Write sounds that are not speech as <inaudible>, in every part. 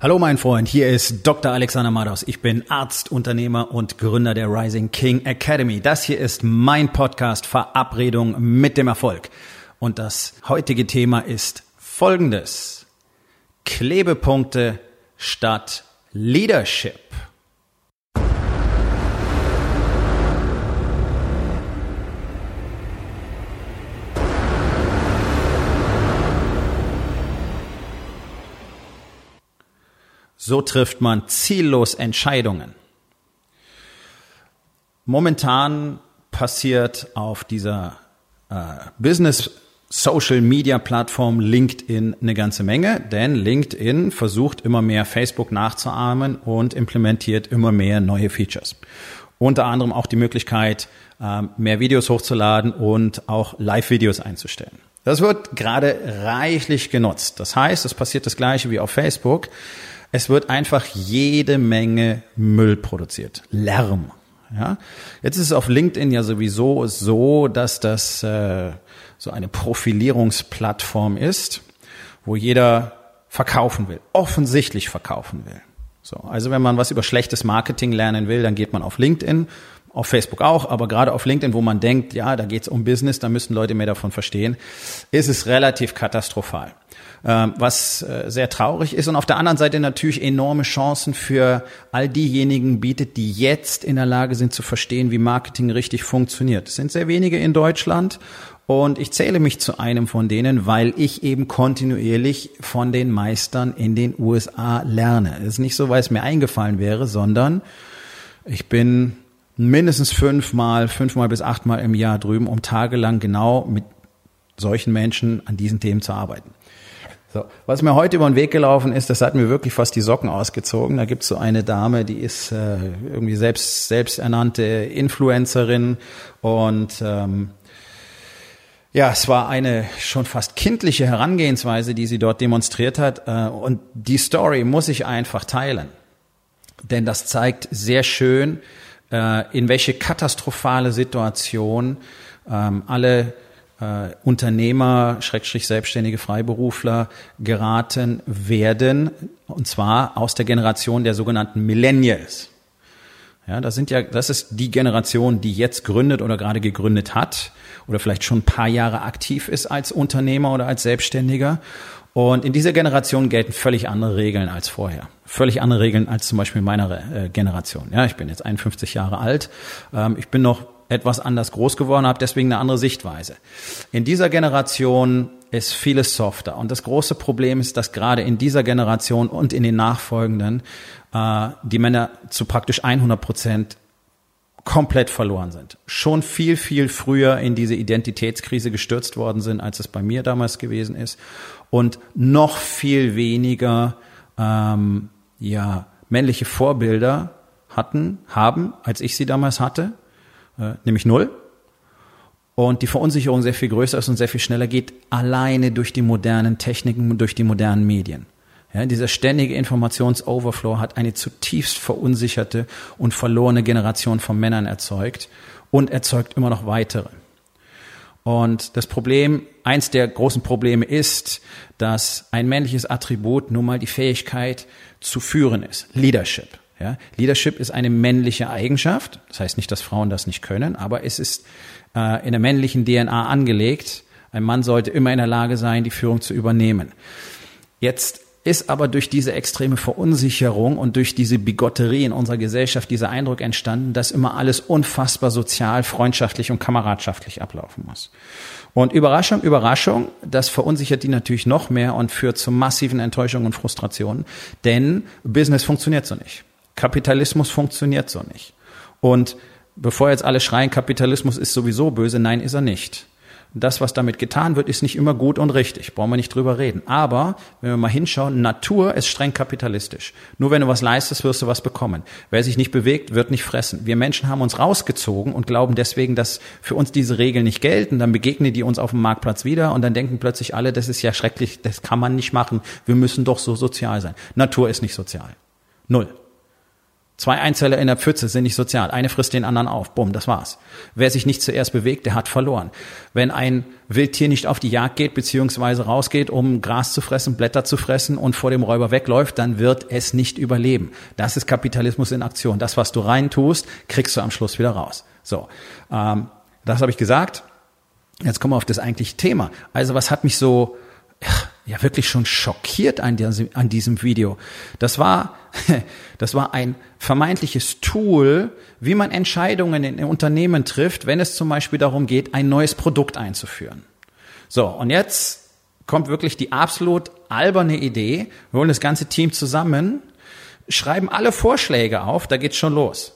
Hallo mein Freund, hier ist Dr. Alexander Mados. Ich bin Arzt, Unternehmer und Gründer der Rising King Academy. Das hier ist mein Podcast Verabredung mit dem Erfolg. Und das heutige Thema ist folgendes. Klebepunkte statt Leadership. So trifft man ziellos Entscheidungen. Momentan passiert auf dieser äh, Business Social Media Plattform LinkedIn eine ganze Menge, denn LinkedIn versucht immer mehr Facebook nachzuahmen und implementiert immer mehr neue Features. Unter anderem auch die Möglichkeit, äh, mehr Videos hochzuladen und auch Live-Videos einzustellen. Das wird gerade reichlich genutzt. Das heißt, es passiert das gleiche wie auf Facebook. Es wird einfach jede Menge Müll produziert. Lärm. Ja? Jetzt ist es auf LinkedIn ja sowieso so, dass das äh, so eine Profilierungsplattform ist, wo jeder verkaufen will, offensichtlich verkaufen will. So, also wenn man was über schlechtes Marketing lernen will, dann geht man auf LinkedIn, auf Facebook auch, aber gerade auf LinkedIn, wo man denkt, ja, da geht's um Business, da müssen Leute mehr davon verstehen, ist es relativ katastrophal. Ähm, was äh, sehr traurig ist und auf der anderen Seite natürlich enorme Chancen für all diejenigen bietet, die jetzt in der Lage sind zu verstehen, wie Marketing richtig funktioniert. Es sind sehr wenige in Deutschland und ich zähle mich zu einem von denen, weil ich eben kontinuierlich von den Meistern in den USA lerne. Es ist nicht so, weil es mir eingefallen wäre, sondern ich bin mindestens fünfmal, fünfmal bis achtmal im Jahr drüben, um tagelang genau mit solchen Menschen an diesen Themen zu arbeiten. So, was mir heute über den Weg gelaufen ist, das hat mir wirklich fast die Socken ausgezogen. Da gibt's so eine Dame, die ist äh, irgendwie selbst selbsternannte Influencerin und ähm, ja, es war eine schon fast kindliche Herangehensweise, die sie dort demonstriert hat. Äh, und die Story muss ich einfach teilen, denn das zeigt sehr schön, äh, in welche katastrophale Situation ähm, alle äh, Unternehmer, Schrägstrich selbstständige Freiberufler geraten werden, und zwar aus der Generation der sogenannten Millennials. Ja, das sind ja, das ist die Generation, die jetzt gründet oder gerade gegründet hat oder vielleicht schon ein paar Jahre aktiv ist als Unternehmer oder als Selbstständiger. Und in dieser Generation gelten völlig andere Regeln als vorher. Völlig andere Regeln als zum Beispiel in meiner äh, Generation. Ja, ich bin jetzt 51 Jahre alt. Ähm, ich bin noch etwas anders groß geworden, habe deswegen eine andere Sichtweise. In dieser Generation ist vieles softer. Und das große Problem ist, dass gerade in dieser Generation und in den nachfolgenden äh, die Männer zu praktisch 100 Prozent komplett verloren sind. Schon viel, viel früher in diese Identitätskrise gestürzt worden sind, als es bei mir damals gewesen ist. Und noch viel weniger ähm, ja, männliche Vorbilder hatten, haben, als ich sie damals hatte äh, nämlich null. Und die Verunsicherung sehr viel größer ist und sehr viel schneller geht, alleine durch die modernen Techniken, durch die modernen Medien. Ja, dieser ständige Informationsoverflow hat eine zutiefst verunsicherte und verlorene Generation von Männern erzeugt und erzeugt immer noch weitere. Und das Problem, eins der großen Probleme ist, dass ein männliches Attribut nun mal die Fähigkeit zu führen ist. Leadership. Ja, Leadership ist eine männliche Eigenschaft. Das heißt nicht, dass Frauen das nicht können, aber es ist äh, in der männlichen DNA angelegt. Ein Mann sollte immer in der Lage sein, die Führung zu übernehmen. Jetzt ist aber durch diese extreme Verunsicherung und durch diese Bigotterie in unserer Gesellschaft dieser Eindruck entstanden, dass immer alles unfassbar sozial, freundschaftlich und kameradschaftlich ablaufen muss. Und Überraschung, Überraschung, das verunsichert die natürlich noch mehr und führt zu massiven Enttäuschungen und Frustrationen, denn Business funktioniert so nicht. Kapitalismus funktioniert so nicht. Und bevor jetzt alle schreien, Kapitalismus ist sowieso böse, nein, ist er nicht. Das, was damit getan wird, ist nicht immer gut und richtig. Brauchen wir nicht drüber reden. Aber, wenn wir mal hinschauen, Natur ist streng kapitalistisch. Nur wenn du was leistest, wirst du was bekommen. Wer sich nicht bewegt, wird nicht fressen. Wir Menschen haben uns rausgezogen und glauben deswegen, dass für uns diese Regeln nicht gelten. Dann begegnen die uns auf dem Marktplatz wieder und dann denken plötzlich alle, das ist ja schrecklich, das kann man nicht machen. Wir müssen doch so sozial sein. Natur ist nicht sozial. Null. Zwei Einzeller in der Pfütze sind nicht sozial. Eine frisst den anderen auf. Bumm, das war's. Wer sich nicht zuerst bewegt, der hat verloren. Wenn ein Wildtier nicht auf die Jagd geht, beziehungsweise rausgeht, um Gras zu fressen, Blätter zu fressen und vor dem Räuber wegläuft, dann wird es nicht überleben. Das ist Kapitalismus in Aktion. Das, was du reintust, kriegst du am Schluss wieder raus. So, ähm, das habe ich gesagt. Jetzt kommen wir auf das eigentliche Thema. Also was hat mich so ja wirklich schon schockiert an diesem, an diesem Video. Das war, <laughs> das war ein vermeintliches Tool, wie man Entscheidungen in Unternehmen trifft, wenn es zum Beispiel darum geht, ein neues Produkt einzuführen. So, und jetzt kommt wirklich die absolut alberne Idee. Wir holen das ganze Team zusammen, schreiben alle Vorschläge auf, da geht's schon los.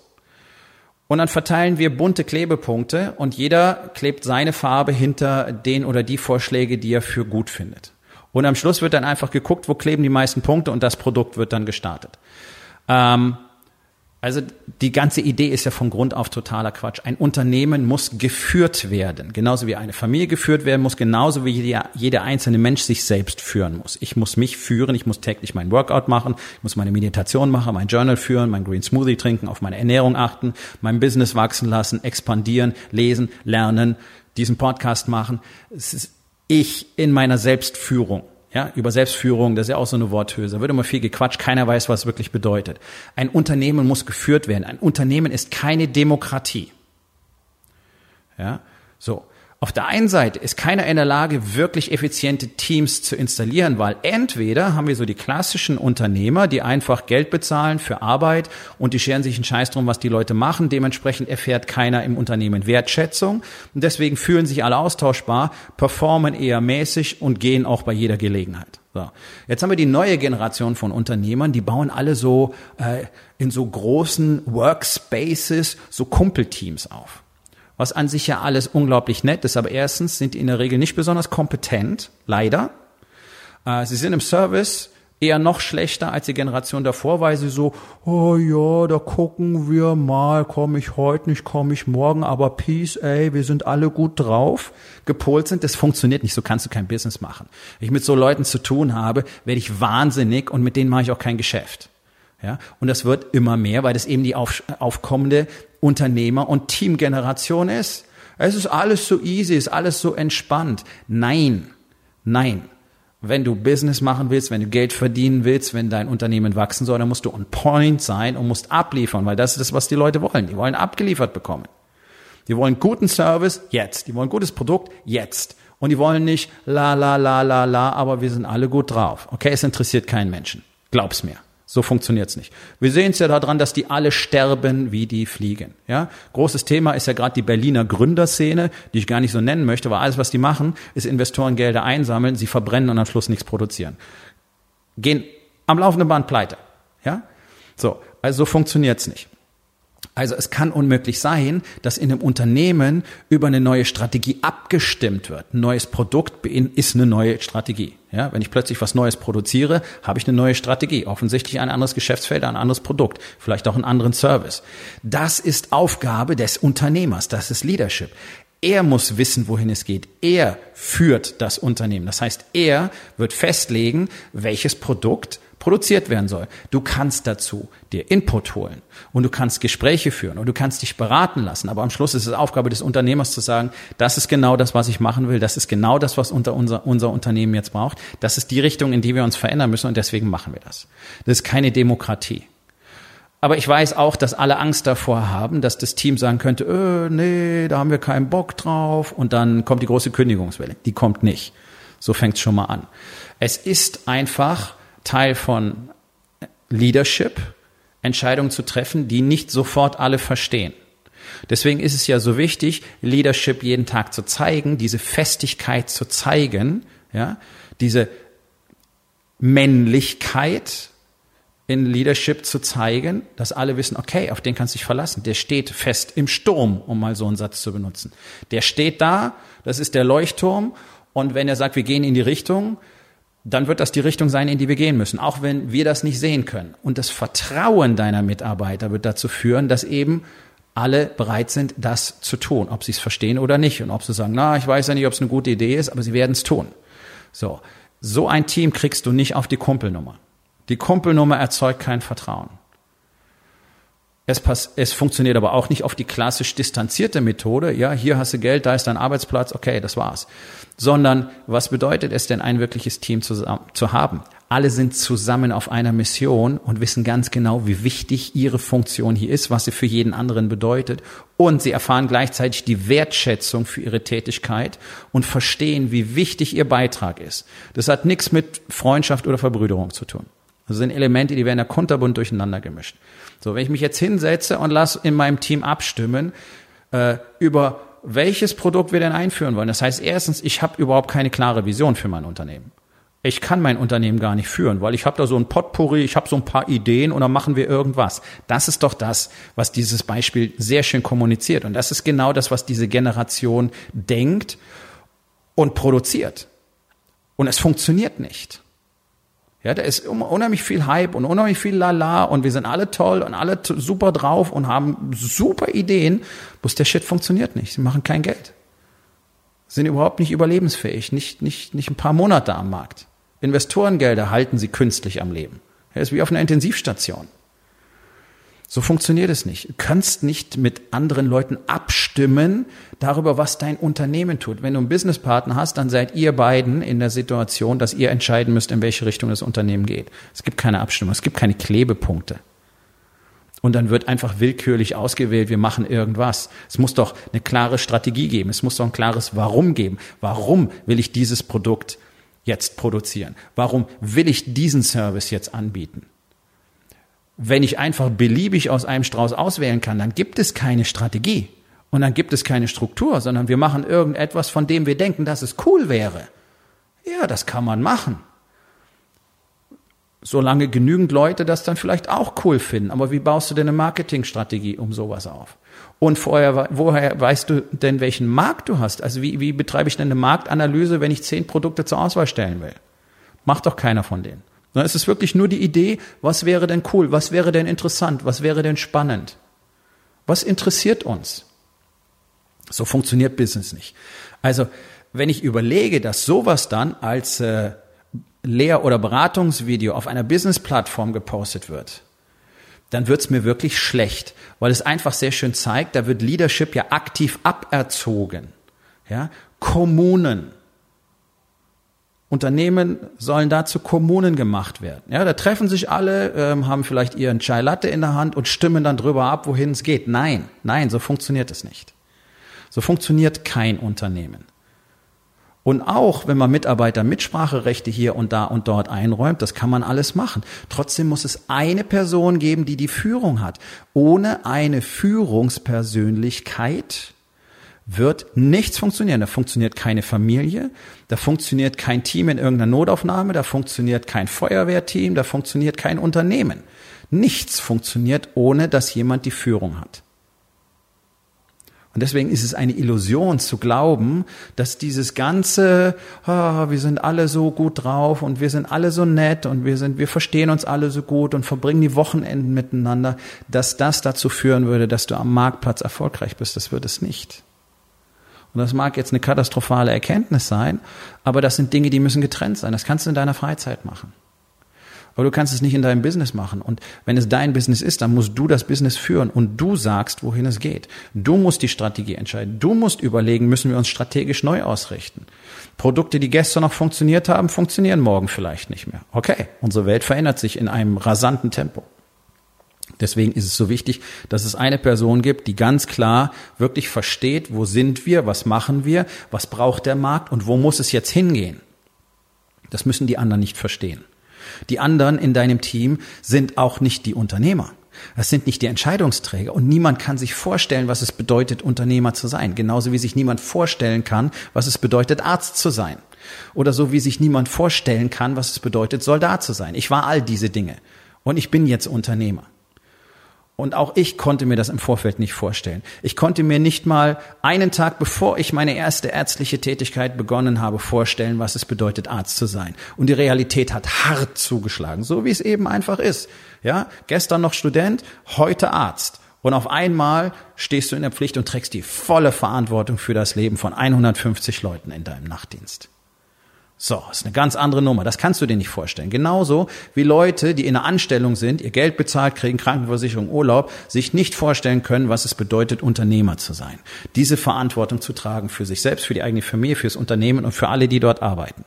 Und dann verteilen wir bunte Klebepunkte und jeder klebt seine Farbe hinter den oder die Vorschläge, die er für gut findet. Und am Schluss wird dann einfach geguckt, wo kleben die meisten Punkte und das Produkt wird dann gestartet. Ähm, also die ganze Idee ist ja von Grund auf totaler Quatsch. Ein Unternehmen muss geführt werden, genauso wie eine Familie geführt werden muss, genauso wie jeder, jeder einzelne Mensch sich selbst führen muss. Ich muss mich führen, ich muss täglich mein Workout machen, ich muss meine Meditation machen, mein Journal führen, mein Green Smoothie trinken, auf meine Ernährung achten, mein Business wachsen lassen, expandieren, lesen, lernen, diesen Podcast machen. Es ist ich in meiner Selbstführung. Ja, über Selbstführung, das ist ja auch so eine Worthülse. Da wird immer viel gequatscht, keiner weiß, was es wirklich bedeutet. Ein Unternehmen muss geführt werden. Ein Unternehmen ist keine Demokratie. Ja, so. Auf der einen Seite ist keiner in der Lage, wirklich effiziente Teams zu installieren, weil entweder haben wir so die klassischen Unternehmer, die einfach Geld bezahlen für Arbeit und die scheren sich einen Scheiß drum, was die Leute machen. Dementsprechend erfährt keiner im Unternehmen Wertschätzung und deswegen fühlen sich alle austauschbar, performen eher mäßig und gehen auch bei jeder Gelegenheit. So. Jetzt haben wir die neue Generation von Unternehmern, die bauen alle so äh, in so großen Workspaces so Kumpelteams auf was an sich ja alles unglaublich nett ist, aber erstens sind die in der Regel nicht besonders kompetent, leider. Äh, sie sind im Service eher noch schlechter als die Generation davor, weil sie so, oh ja, da gucken wir mal, komme ich heute nicht, komme ich morgen, aber Peace, ey, wir sind alle gut drauf, gepolt sind. Das funktioniert nicht, so kannst du kein Business machen. Wenn ich mit so Leuten zu tun habe, werde ich wahnsinnig und mit denen mache ich auch kein Geschäft. Ja, und das wird immer mehr, weil das eben die auf, aufkommende Unternehmer- und Teamgeneration ist. Es ist alles so easy, ist alles so entspannt. Nein, nein. Wenn du Business machen willst, wenn du Geld verdienen willst, wenn dein Unternehmen wachsen soll, dann musst du on point sein und musst abliefern, weil das ist das, was die Leute wollen. Die wollen abgeliefert bekommen. Die wollen guten Service jetzt. Die wollen gutes Produkt jetzt. Und die wollen nicht la la la la la, aber wir sind alle gut drauf. Okay, es interessiert keinen Menschen. Glaub's mir. So funktioniert's nicht. Wir sehen es ja daran, dass die alle sterben, wie die fliegen. Ja, großes Thema ist ja gerade die Berliner Gründerszene, die ich gar nicht so nennen möchte, weil alles, was die machen, ist Investorengelder einsammeln, sie verbrennen und am Schluss nichts produzieren. Gehen am laufenden Band pleite. Ja, so also so funktioniert's nicht. Also es kann unmöglich sein, dass in einem Unternehmen über eine neue Strategie abgestimmt wird. Ein neues Produkt ist eine neue Strategie. Ja, wenn ich plötzlich was Neues produziere, habe ich eine neue Strategie. Offensichtlich ein anderes Geschäftsfeld, ein anderes Produkt, vielleicht auch einen anderen Service. Das ist Aufgabe des Unternehmers, das ist Leadership. Er muss wissen, wohin es geht. Er führt das Unternehmen. Das heißt, er wird festlegen, welches Produkt produziert werden soll. Du kannst dazu dir Input holen und du kannst Gespräche führen und du kannst dich beraten lassen. Aber am Schluss ist es Aufgabe des Unternehmers zu sagen, das ist genau das, was ich machen will. Das ist genau das, was unser, unser, unser Unternehmen jetzt braucht. Das ist die Richtung, in die wir uns verändern müssen und deswegen machen wir das. Das ist keine Demokratie. Aber ich weiß auch, dass alle Angst davor haben, dass das Team sagen könnte, äh, nee, da haben wir keinen Bock drauf. Und dann kommt die große Kündigungswelle. Die kommt nicht. So fängt es schon mal an. Es ist einfach Teil von Leadership, Entscheidungen zu treffen, die nicht sofort alle verstehen. Deswegen ist es ja so wichtig, Leadership jeden Tag zu zeigen, diese Festigkeit zu zeigen, ja, diese Männlichkeit in Leadership zu zeigen, dass alle wissen, okay, auf den kannst du dich verlassen. Der steht fest im Sturm, um mal so einen Satz zu benutzen. Der steht da, das ist der Leuchtturm. Und wenn er sagt, wir gehen in die Richtung, dann wird das die Richtung sein, in die wir gehen müssen, auch wenn wir das nicht sehen können. Und das Vertrauen deiner Mitarbeiter wird dazu führen, dass eben alle bereit sind, das zu tun, ob sie es verstehen oder nicht und ob sie sagen, na, ich weiß ja nicht, ob es eine gute Idee ist, aber sie werden es tun. So, so ein Team kriegst du nicht auf die Kumpelnummer. Die Kumpelnummer erzeugt kein Vertrauen. Es, pass, es funktioniert aber auch nicht auf die klassisch distanzierte Methode. Ja, hier hast du Geld, da ist dein Arbeitsplatz, okay, das war's. Sondern was bedeutet es denn, ein wirkliches Team zu, zu haben? Alle sind zusammen auf einer Mission und wissen ganz genau, wie wichtig ihre Funktion hier ist, was sie für jeden anderen bedeutet. Und sie erfahren gleichzeitig die Wertschätzung für ihre Tätigkeit und verstehen, wie wichtig ihr Beitrag ist. Das hat nichts mit Freundschaft oder Verbrüderung zu tun. Das sind Elemente, die werden ja kunterbunt durcheinander gemischt. So, wenn ich mich jetzt hinsetze und lasse in meinem Team abstimmen äh, über welches Produkt wir denn einführen wollen. Das heißt, erstens, ich habe überhaupt keine klare Vision für mein Unternehmen. Ich kann mein Unternehmen gar nicht führen, weil ich habe da so ein Potpourri, ich habe so ein paar Ideen und dann machen wir irgendwas. Das ist doch das, was dieses Beispiel sehr schön kommuniziert. Und das ist genau das, was diese Generation denkt und produziert. Und es funktioniert nicht. Ja, da ist unheimlich viel Hype und unheimlich viel Lala und wir sind alle toll und alle super drauf und haben super Ideen. Bloß der Shit funktioniert nicht. Sie machen kein Geld. Sind überhaupt nicht überlebensfähig, nicht, nicht, nicht ein paar Monate am Markt. Investorengelder halten sie künstlich am Leben. Das ist wie auf einer Intensivstation. So funktioniert es nicht. Du kannst nicht mit anderen Leuten abstimmen darüber, was dein Unternehmen tut. Wenn du einen Businesspartner hast, dann seid ihr beiden in der Situation, dass ihr entscheiden müsst, in welche Richtung das Unternehmen geht. Es gibt keine Abstimmung, es gibt keine Klebepunkte. Und dann wird einfach willkürlich ausgewählt, wir machen irgendwas. Es muss doch eine klare Strategie geben. Es muss doch ein klares Warum geben. Warum will ich dieses Produkt jetzt produzieren? Warum will ich diesen Service jetzt anbieten? Wenn ich einfach beliebig aus einem Strauß auswählen kann, dann gibt es keine Strategie und dann gibt es keine Struktur, sondern wir machen irgendetwas, von dem wir denken, dass es cool wäre. Ja, das kann man machen. Solange genügend Leute das dann vielleicht auch cool finden. Aber wie baust du denn eine Marketingstrategie um sowas auf? Und vorher, woher weißt du denn, welchen Markt du hast? Also wie, wie betreibe ich denn eine Marktanalyse, wenn ich zehn Produkte zur Auswahl stellen will? Macht doch keiner von denen. Es ist wirklich nur die Idee, was wäre denn cool, was wäre denn interessant, was wäre denn spannend. Was interessiert uns? So funktioniert Business nicht. Also, wenn ich überlege, dass sowas dann als äh, Lehr- oder Beratungsvideo auf einer Business-Plattform gepostet wird, dann wird's mir wirklich schlecht, weil es einfach sehr schön zeigt, da wird Leadership ja aktiv aberzogen. Ja? Kommunen, Unternehmen sollen dazu Kommunen gemacht werden. Ja, da treffen sich alle, ähm, haben vielleicht ihren Chai Latte in der Hand und stimmen dann drüber ab, wohin es geht. Nein, nein, so funktioniert es nicht. So funktioniert kein Unternehmen. Und auch wenn man Mitarbeiter Mitspracherechte hier und da und dort einräumt, das kann man alles machen. Trotzdem muss es eine Person geben, die die Führung hat. Ohne eine Führungspersönlichkeit wird nichts funktionieren. Da funktioniert keine Familie, da funktioniert kein Team in irgendeiner Notaufnahme, da funktioniert kein Feuerwehrteam, da funktioniert kein Unternehmen. Nichts funktioniert, ohne dass jemand die Führung hat. Und deswegen ist es eine Illusion zu glauben, dass dieses ganze, oh, wir sind alle so gut drauf und wir sind alle so nett und wir sind, wir verstehen uns alle so gut und verbringen die Wochenenden miteinander, dass das dazu führen würde, dass du am Marktplatz erfolgreich bist. Das wird es nicht. Und das mag jetzt eine katastrophale Erkenntnis sein, aber das sind Dinge, die müssen getrennt sein. Das kannst du in deiner Freizeit machen. Aber du kannst es nicht in deinem Business machen. Und wenn es dein Business ist, dann musst du das Business führen und du sagst, wohin es geht. Du musst die Strategie entscheiden. Du musst überlegen, müssen wir uns strategisch neu ausrichten. Produkte, die gestern noch funktioniert haben, funktionieren morgen vielleicht nicht mehr. Okay, unsere Welt verändert sich in einem rasanten Tempo. Deswegen ist es so wichtig, dass es eine Person gibt, die ganz klar wirklich versteht, wo sind wir, was machen wir, was braucht der Markt und wo muss es jetzt hingehen. Das müssen die anderen nicht verstehen. Die anderen in deinem Team sind auch nicht die Unternehmer. Das sind nicht die Entscheidungsträger und niemand kann sich vorstellen, was es bedeutet, Unternehmer zu sein. Genauso wie sich niemand vorstellen kann, was es bedeutet, Arzt zu sein. Oder so wie sich niemand vorstellen kann, was es bedeutet, Soldat zu sein. Ich war all diese Dinge und ich bin jetzt Unternehmer. Und auch ich konnte mir das im Vorfeld nicht vorstellen. Ich konnte mir nicht mal einen Tag bevor ich meine erste ärztliche Tätigkeit begonnen habe, vorstellen, was es bedeutet, Arzt zu sein. Und die Realität hat hart zugeschlagen, so wie es eben einfach ist. Ja, gestern noch Student, heute Arzt. Und auf einmal stehst du in der Pflicht und trägst die volle Verantwortung für das Leben von 150 Leuten in deinem Nachtdienst. So, ist eine ganz andere Nummer. Das kannst du dir nicht vorstellen. Genauso wie Leute, die in einer Anstellung sind, ihr Geld bezahlt kriegen, Krankenversicherung, Urlaub, sich nicht vorstellen können, was es bedeutet, Unternehmer zu sein. Diese Verantwortung zu tragen für sich selbst, für die eigene Familie, fürs Unternehmen und für alle, die dort arbeiten.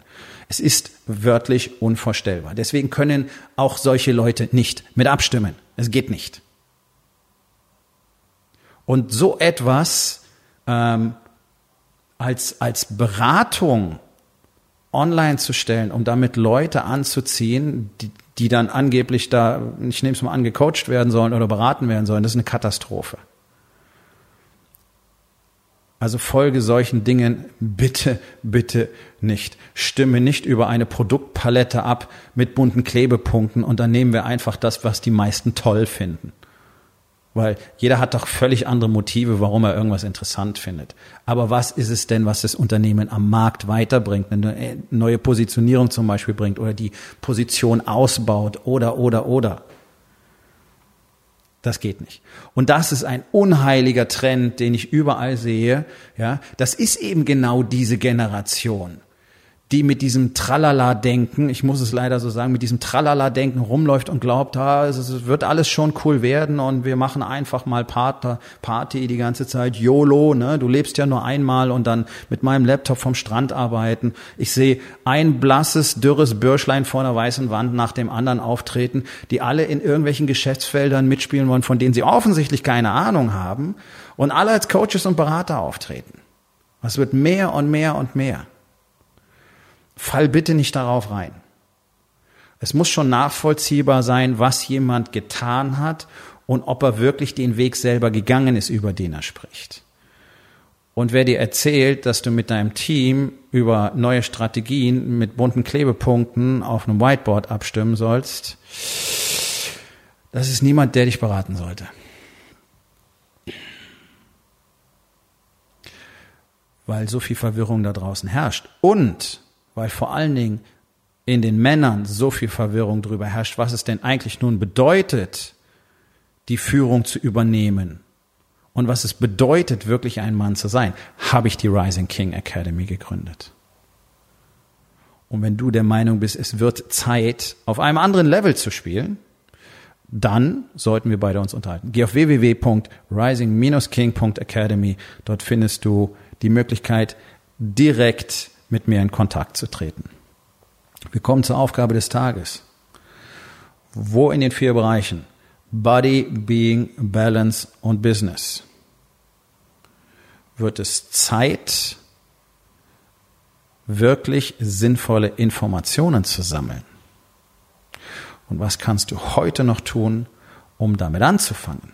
Es ist wörtlich unvorstellbar. Deswegen können auch solche Leute nicht mit abstimmen. Es geht nicht. Und so etwas ähm, als, als Beratung online zu stellen, um damit Leute anzuziehen, die, die dann angeblich da, ich nehme es mal an, gecoacht werden sollen oder beraten werden sollen, das ist eine Katastrophe. Also folge solchen Dingen bitte, bitte nicht. Stimme nicht über eine Produktpalette ab mit bunten Klebepunkten und dann nehmen wir einfach das, was die meisten toll finden. Weil jeder hat doch völlig andere Motive, warum er irgendwas interessant findet. Aber was ist es denn, was das Unternehmen am Markt weiterbringt, eine neue Positionierung zum Beispiel bringt oder die Position ausbaut oder, oder, oder? Das geht nicht. Und das ist ein unheiliger Trend, den ich überall sehe. Ja, das ist eben genau diese Generation die mit diesem Tralala-Denken, ich muss es leider so sagen, mit diesem Tralala-Denken rumläuft und glaubt, ah, es wird alles schon cool werden und wir machen einfach mal Party die ganze Zeit, YOLO, ne? du lebst ja nur einmal und dann mit meinem Laptop vom Strand arbeiten. Ich sehe ein blasses, dürres Bürschlein vor einer weißen Wand nach dem anderen auftreten, die alle in irgendwelchen Geschäftsfeldern mitspielen wollen, von denen sie offensichtlich keine Ahnung haben und alle als Coaches und Berater auftreten. Es wird mehr und mehr und mehr. Fall bitte nicht darauf rein. Es muss schon nachvollziehbar sein, was jemand getan hat und ob er wirklich den Weg selber gegangen ist, über den er spricht. Und wer dir erzählt, dass du mit deinem Team über neue Strategien mit bunten Klebepunkten auf einem Whiteboard abstimmen sollst, das ist niemand, der dich beraten sollte. Weil so viel Verwirrung da draußen herrscht. Und weil vor allen Dingen in den Männern so viel Verwirrung darüber herrscht, was es denn eigentlich nun bedeutet, die Führung zu übernehmen und was es bedeutet, wirklich ein Mann zu sein, habe ich die Rising King Academy gegründet. Und wenn du der Meinung bist, es wird Zeit, auf einem anderen Level zu spielen, dann sollten wir beide uns unterhalten. Geh auf www.rising-king.academy. Dort findest du die Möglichkeit, direkt mit mir in Kontakt zu treten. Wir kommen zur Aufgabe des Tages. Wo in den vier Bereichen Body, Being, Balance und Business wird es Zeit, wirklich sinnvolle Informationen zu sammeln? Und was kannst du heute noch tun, um damit anzufangen?